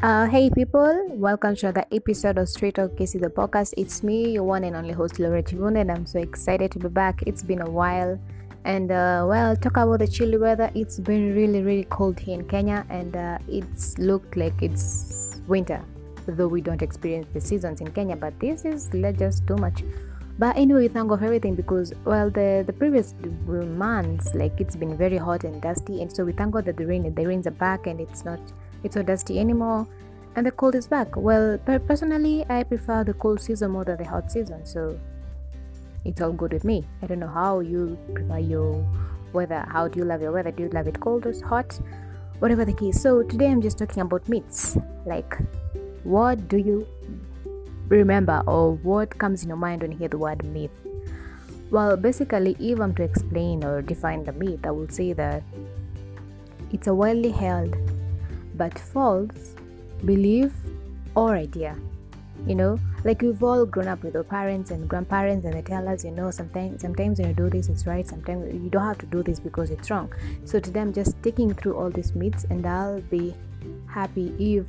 Uh, hey people, welcome to another episode of Straight Talk Casey the podcast. It's me, your one and only host Laura Chivune, and I'm so excited to be back. It's been a while, and uh, well, talk about the chilly weather. It's been really, really cold here in Kenya, and uh, it's looked like it's winter, though we don't experience the seasons in Kenya. But this is just too much. But anyway, we thank God for everything because well, the the previous months like it's been very hot and dusty, and so we thank God that the rain the rains are back and it's not it's not dusty anymore and the cold is back. Well personally i prefer the cold season more than the hot season so it's all good with me. I don't know how you prefer your weather how do you love your weather? Do you love it cold or hot? Whatever the case. So today i'm just talking about myths. Like what do you remember or what comes in your mind when you hear the word myth? Well basically if i'm to explain or define the myth i will say that it's a widely held but false belief or idea. You know like we've all grown up with our parents and grandparents and they tell us you know sometimes sometimes when you do this it's right sometimes you don't have to do this because it's wrong. So today i'm just taking through all these myths and i'll be happy if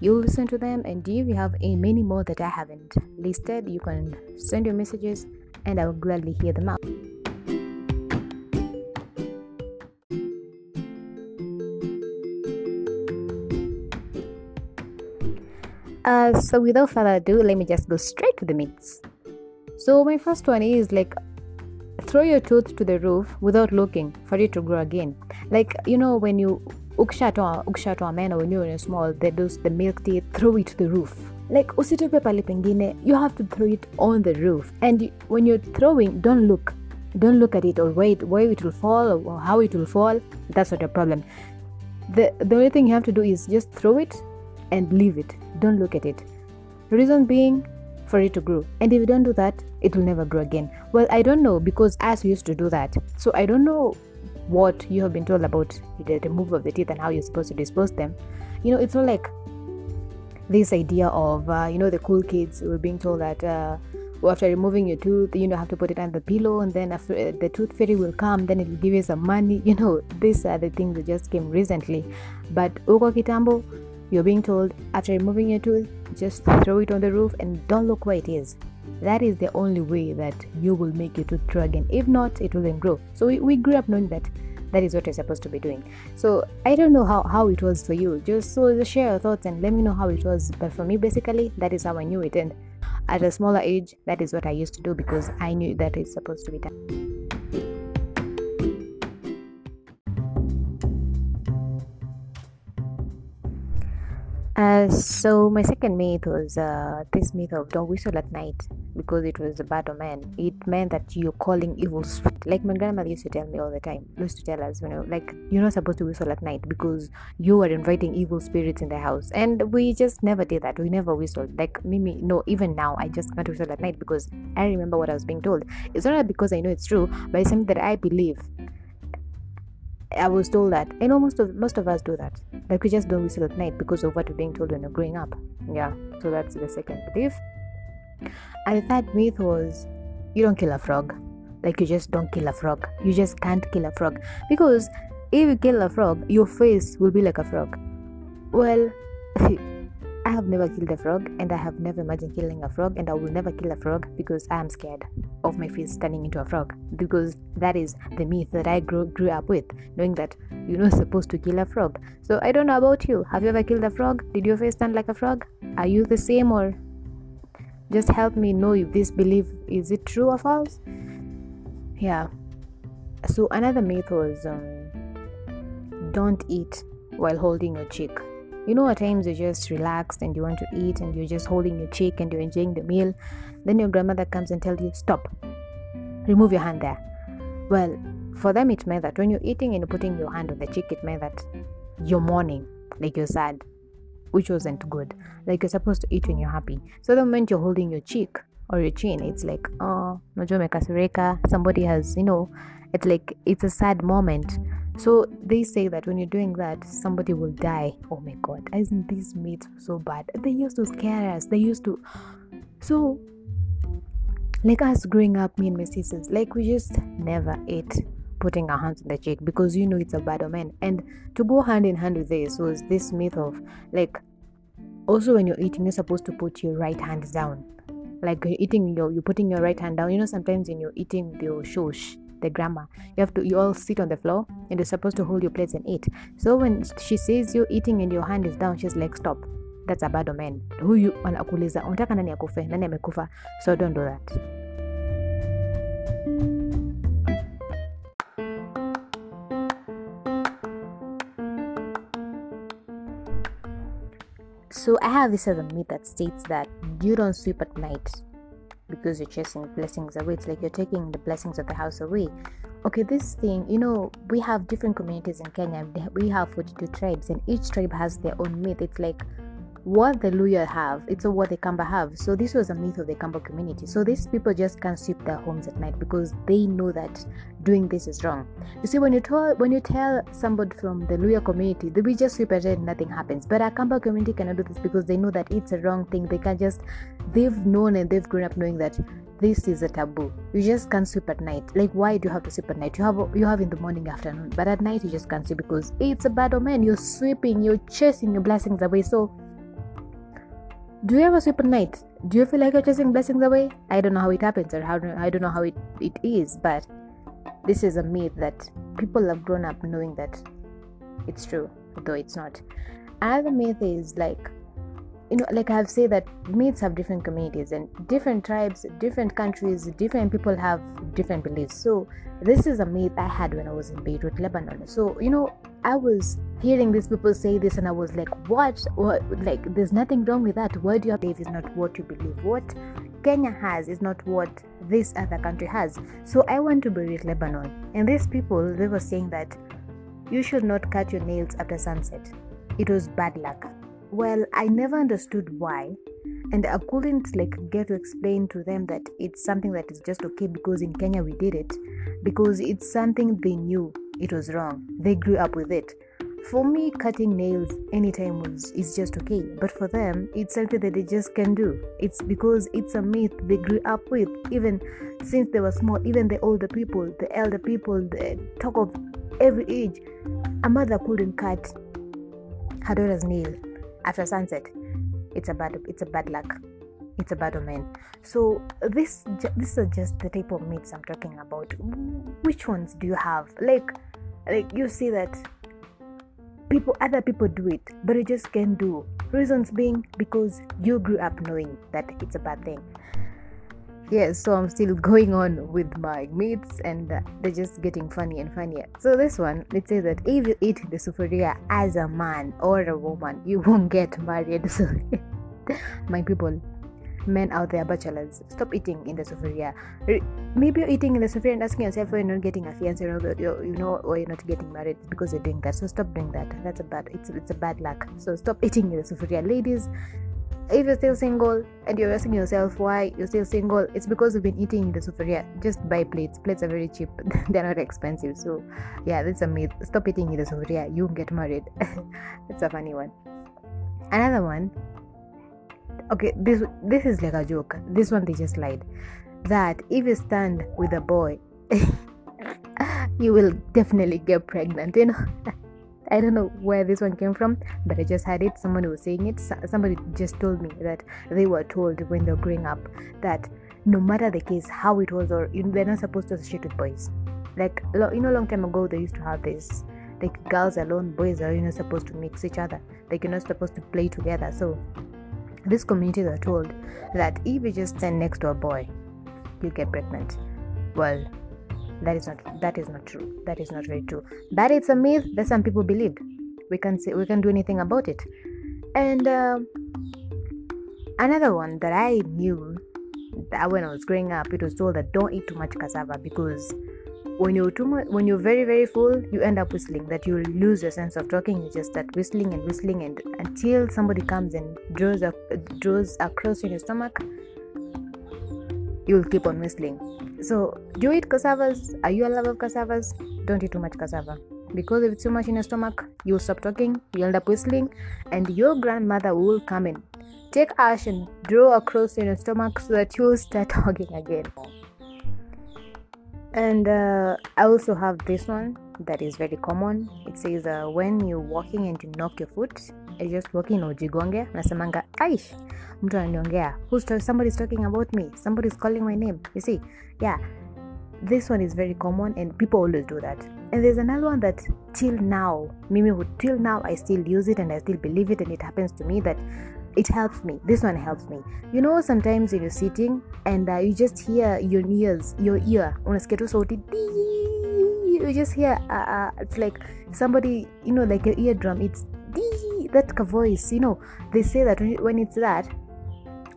you listen to them and if you have a many more that i haven't listed you can send your messages and i will gladly hear them out Uh, so without further ado, let me just go straight to the myths. So my first one is like throw your tooth to the roof without looking for it to grow again. Like you know when you ukishatoa ukishatoa meno when you're small, they do the milk teeth, throw it to the roof. Like usitupe pale pengine, you have to throw it on the roof. And when you're throwing, don't look. Don't look at it or wait where it will fall or how it will fall. That's not a problem. The the only thing you have to do is just throw it and leave it. Don't look at it. Reason being, for it to grow. And if you don't do that, it will never grow again. Well, I don't know because we used to do that. So I don't know what you have been told about the removal of the teeth and how you're supposed to dispose them. You know, it's not like this idea of, uh, you know, the cool kids were being told that. Uh, after removing your tooth, you know, have to put it on the pillow, and then after, the tooth fairy will come, then it will give you some money. You know, these are the things that just came recently. But Uko Kitambo, you're being told after removing your tooth, just throw it on the roof and don't look where it is. That is the only way that you will make your tooth grow again. If not, it will then grow. So we, we grew up knowing that that is what you're supposed to be doing. So I don't know how, how it was for you. Just so share your thoughts and let me know how it was. But for me, basically, that is how I knew it. And at a smaller age, that is what I used to do because I knew that it's supposed to be done. Uh, so my second myth was uh, this myth of don't whistle at night because it was a bad omen. It meant that you're calling evil spirit. Like my grandmother used to tell me all the time. Used to tell us, you know, like you're not supposed to whistle at night because you are inviting evil spirits in the house. And we just never did that. We never whistled. Like Mimi, no, even now I just can't whistle at night because I remember what I was being told. It's not because I know it's true, but it's something that I believe. I was told that. Know most of most of us do that. Like we just don't whistle at night because of what we're being told when we're growing up. Yeah. So that's the second belief. And the third myth was you don't kill a frog. Like you just don't kill a frog. You just can't kill a frog. Because if you kill a frog, your face will be like a frog. Well I have never killed a frog and I have never imagined killing a frog and I will never kill a frog because I am scared of my face turning into a frog because that is the myth that I grew, grew up with knowing that you're not supposed to kill a frog. So I don't know about you. Have you ever killed a frog? Did your face turn like a frog? Are you the same or just help me know if this belief is it true or false? Yeah. So another myth was um, don't eat while holding your cheek you know at times you're just relaxed and you want to eat and you're just holding your cheek and you're enjoying the meal. Then your grandmother comes and tells you stop. Remove your hand there. Well for them it meant that when you're eating and you're putting your hand on the cheek it meant that you're mourning like you're sad which wasn't good. Like you're supposed to eat when you're happy. So the moment you're holding your cheek or your chin it's like ah, oh no jome kasureka. somebody has you know it's like it's a sad moment so they say that when you're doing that, somebody will die. Oh my god, isn't this myth so bad? They used to scare us. They used to. So, like us growing up, me and my sisters, like we just never ate putting our hands on the cheek because you know it's a bad omen. And to go hand in hand with this was this myth of like also when you're eating you're supposed to put your right hand down like you're eating your you're putting your right hand down you know sometimes when you're eating shosh the grammar. you have to you all sit on the floor and you're supposed to hold your plates and eat. So when she says you're eating and your hand is down she's like stop. That's a bad omen huyu anakuuliza unataka nani akufe? Nani amekufa? So don't do that. So i have this as a myth that states that you don't sweep at night because you're chasing blessings away. It's like you're taking the blessings of the house away. Okay this thing you know we have different communities in kenya. We have 42 tribes and each tribe has their own myth it's like what the Luya have, it's what the Kamba have. So this was a myth of the Kamba community. So these people just can't sweep their homes at night because they know that doing this is wrong. You see, when you tell when you tell somebody from the Luya community, they will just sweep at night, nothing happens. But a Kamba community cannot do this because they know that it's a wrong thing. They can just they've known and they've grown up knowing that this is a taboo. You just can't sweep at night. Like why do you have to sweep at night? You have you have in the morning, afternoon, but at night you just can't sweep because it's a bad omen. You're sweeping, you're chasing your blessings away. So do you ever sweep at night? Do you feel like you're chasing blessings away? I don't know how it happens or how I don't know how it, it is, but this is a myth that people have grown up knowing that it's true, though it's not. Another myth is like you know, like I've said that myths have different communities and different tribes, different countries, different people have different beliefs. So this is a myth I had when I was in Beirut, Lebanon. So you know, I was hearing these people say this, and I was like, "What? What? Like, there's nothing wrong with that. What you believe is not what you believe. What Kenya has is not what this other country has." So I went to Beirut, Lebanon, and these people they were saying that you should not cut your nails after sunset. It was bad luck well i never understood why and i couldn't like get to explain to them that it's something that is just okay because in kenya we did it because it's something they knew it was wrong. They grew up with it. For me cutting nails anytime was is just okay. But for them it's something that they just can do. It's because it's a myth they grew up with. Even since they were small even the older people the elder people the talk of every age a mother couldn't cut her daughter's nail after sunset. It's a bad it's a bad luck. It's a bad omen. So this this is just the type of myths i'm talking about. Which ones do you have? Like like you see that people other people do it but you just can't do reasons being because you grew up knowing that it's a bad thing. Yes so i'm still going on with my myths and they're just getting funny and funnier. So this one let's say that if you eat the sufuria as a man or a woman you won't get married. So my people men out there bachelors stop eating in the sufuria maybe you're eating in the sufuria and asking yourself why you're not getting a fiance or you know or you're not getting married because you're doing that so stop doing that that's a bad it's, it's a bad luck so stop eating in the sufuria ladies if you're still single and you're asking yourself why you're still single, it's because you've been eating in the sufuria. Just buy plates. Plates are very cheap. They're not expensive. So yeah, that's a myth. Stop eating in the sufuria. You get married. it's a funny one. Another one. Okay, this this is like a joke. This one they just lied. That if you stand with a boy, you will definitely get pregnant. You know. I don't know where this one came from, but I just had it. Someone was saying it. Somebody just told me that they were told when they were growing up that no matter the case, how it was, or you know, they're not supposed to associate with boys. Like you know, long time ago, they used to have this like girls alone, boys are you know supposed to mix each other. Like you're not supposed to play together. So these communities are told that if you just stand next to a boy, you get pregnant. Well, that is not that is not true. That is not very true. But it's a myth that some people believe we can say we can't do anything about it. And uh, another one that i knew that when i was growing up it was told that don't eat too much cassava because when you're too much when you're very very full you end up whistling that you lose your sense of talking you just start whistling and whistling and until somebody comes and draws a, draws across in your stomach you'll keep on whistling so, do you eat cassavas? Are you a lover of cassavas? Don't eat too much cassava because if it's too much in your stomach, you'll stop talking, you end up whistling, and your grandmother will come in, take ash and draw across in your stomach so that you'll start talking again. And uh, I also have this one that is very common. It says uh, when you're walking and you knock your foot, you're just walking ujigonge, nasemanga aish, mtu ananiongea. Who's somebody's talking about me? Somebody's calling my name. You see, yeah. This one is very common and people always do that. And there's another one that till now, Mimi who till now I still use it and I still believe it and it happens to me that it helps me. This one helps me. You know, sometimes if you're sitting and uh, you just hear your ears, your ear, unasikia tu sauti you just hear, uh, uh, it's like somebody, you know, like your eardrum, it's that voice, you know. They say that when when it's that,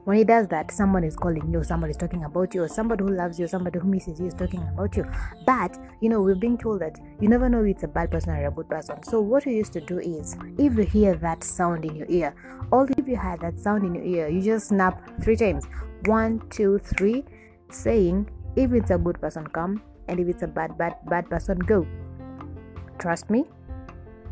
when he does that, someone is calling you, someone is talking about you, or somebody who loves you, somebody who misses you is talking about you. But you know, we're being told that you never know if it's a bad person or a good person. So what we used to do is, if you hear that sound in your ear, or if you had that sound in your ear, you just snap three times, one, two, three, saying if it's a good person, come, and if it's a bad, bad, bad person, go. Trust me.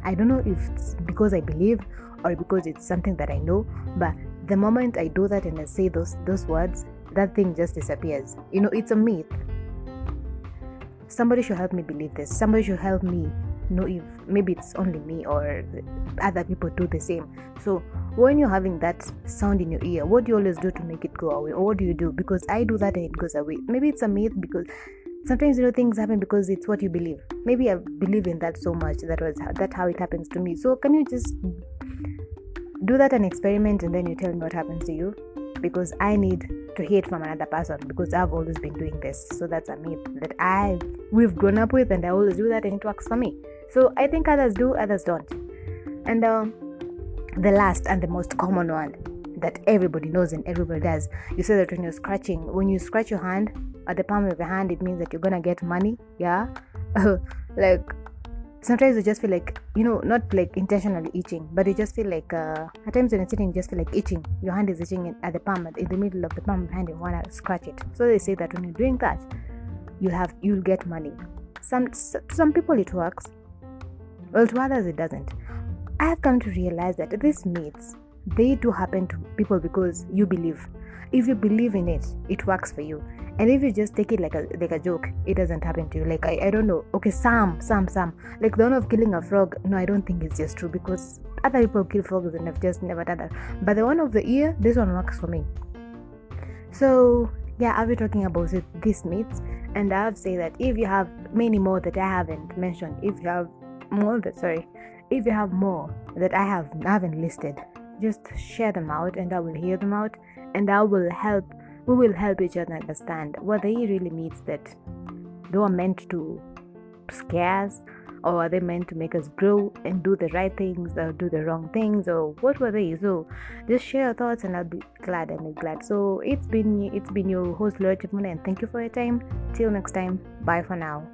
I don't know if it's because I believe or because it's something that I know, but the moment I do that and I say those those words, that thing just disappears. You know, it's a myth. Somebody should help me believe this. Somebody should help me know if maybe it's only me or other people do the same. So when you're having that sound in your ear, what do you always do to make it go away? Or what do you do? Because I do that and it goes away. Maybe it's a myth because sometimes you know things happen because it's what you believe. Maybe I believe in that so much that was that how it happens to me. So can you just do that an experiment and then you tell me what happens to you. Because i need to hear it from another person because i've always been doing this. So that's a myth that i we've grown up with and i always do that and it works for me. So i think others do others don't. And um, the last and the most common one that everybody knows and everybody does you say that when you're scratching when you scratch your hand at the palm of your hand it means that you're gonna get money yeah? Like sometimes you just feel like you know not like intentionally itching but you just feel like uh, at times when you're sitting you just feel like itching. Your hand is itching in, at the palm in the middle of the palm your hand you want to scratch it. So they say that when you're doing that you'll have you'll get money. Some to some people it works well to others it doesn't. I have come to realize that these myths they do happen to people because you believe. If you believe in it it works for you and if you just take it like a like a joke it doesn't happen to you. Like i, I don't know. Okay some some some like the one of killing a frog no i don't think it's just true because other people kill frogs and i've just never done that. But the one of the ear this one works for me. So yeah i'll be talking about it, these myths and i've said that if you have many more that i haven't mentioned if you have more that sorry if you have more that i have haven't listed just share them out and i will hear them out and i will help we will help each other understand what they really means that they were meant to scare us or are they meant to make us grow and do the right things or do the wrong things or what were they? So just share your thoughts and i'll be glad and be glad. So it's been it's been your host Laura and thank you for your time. Till next time bye for now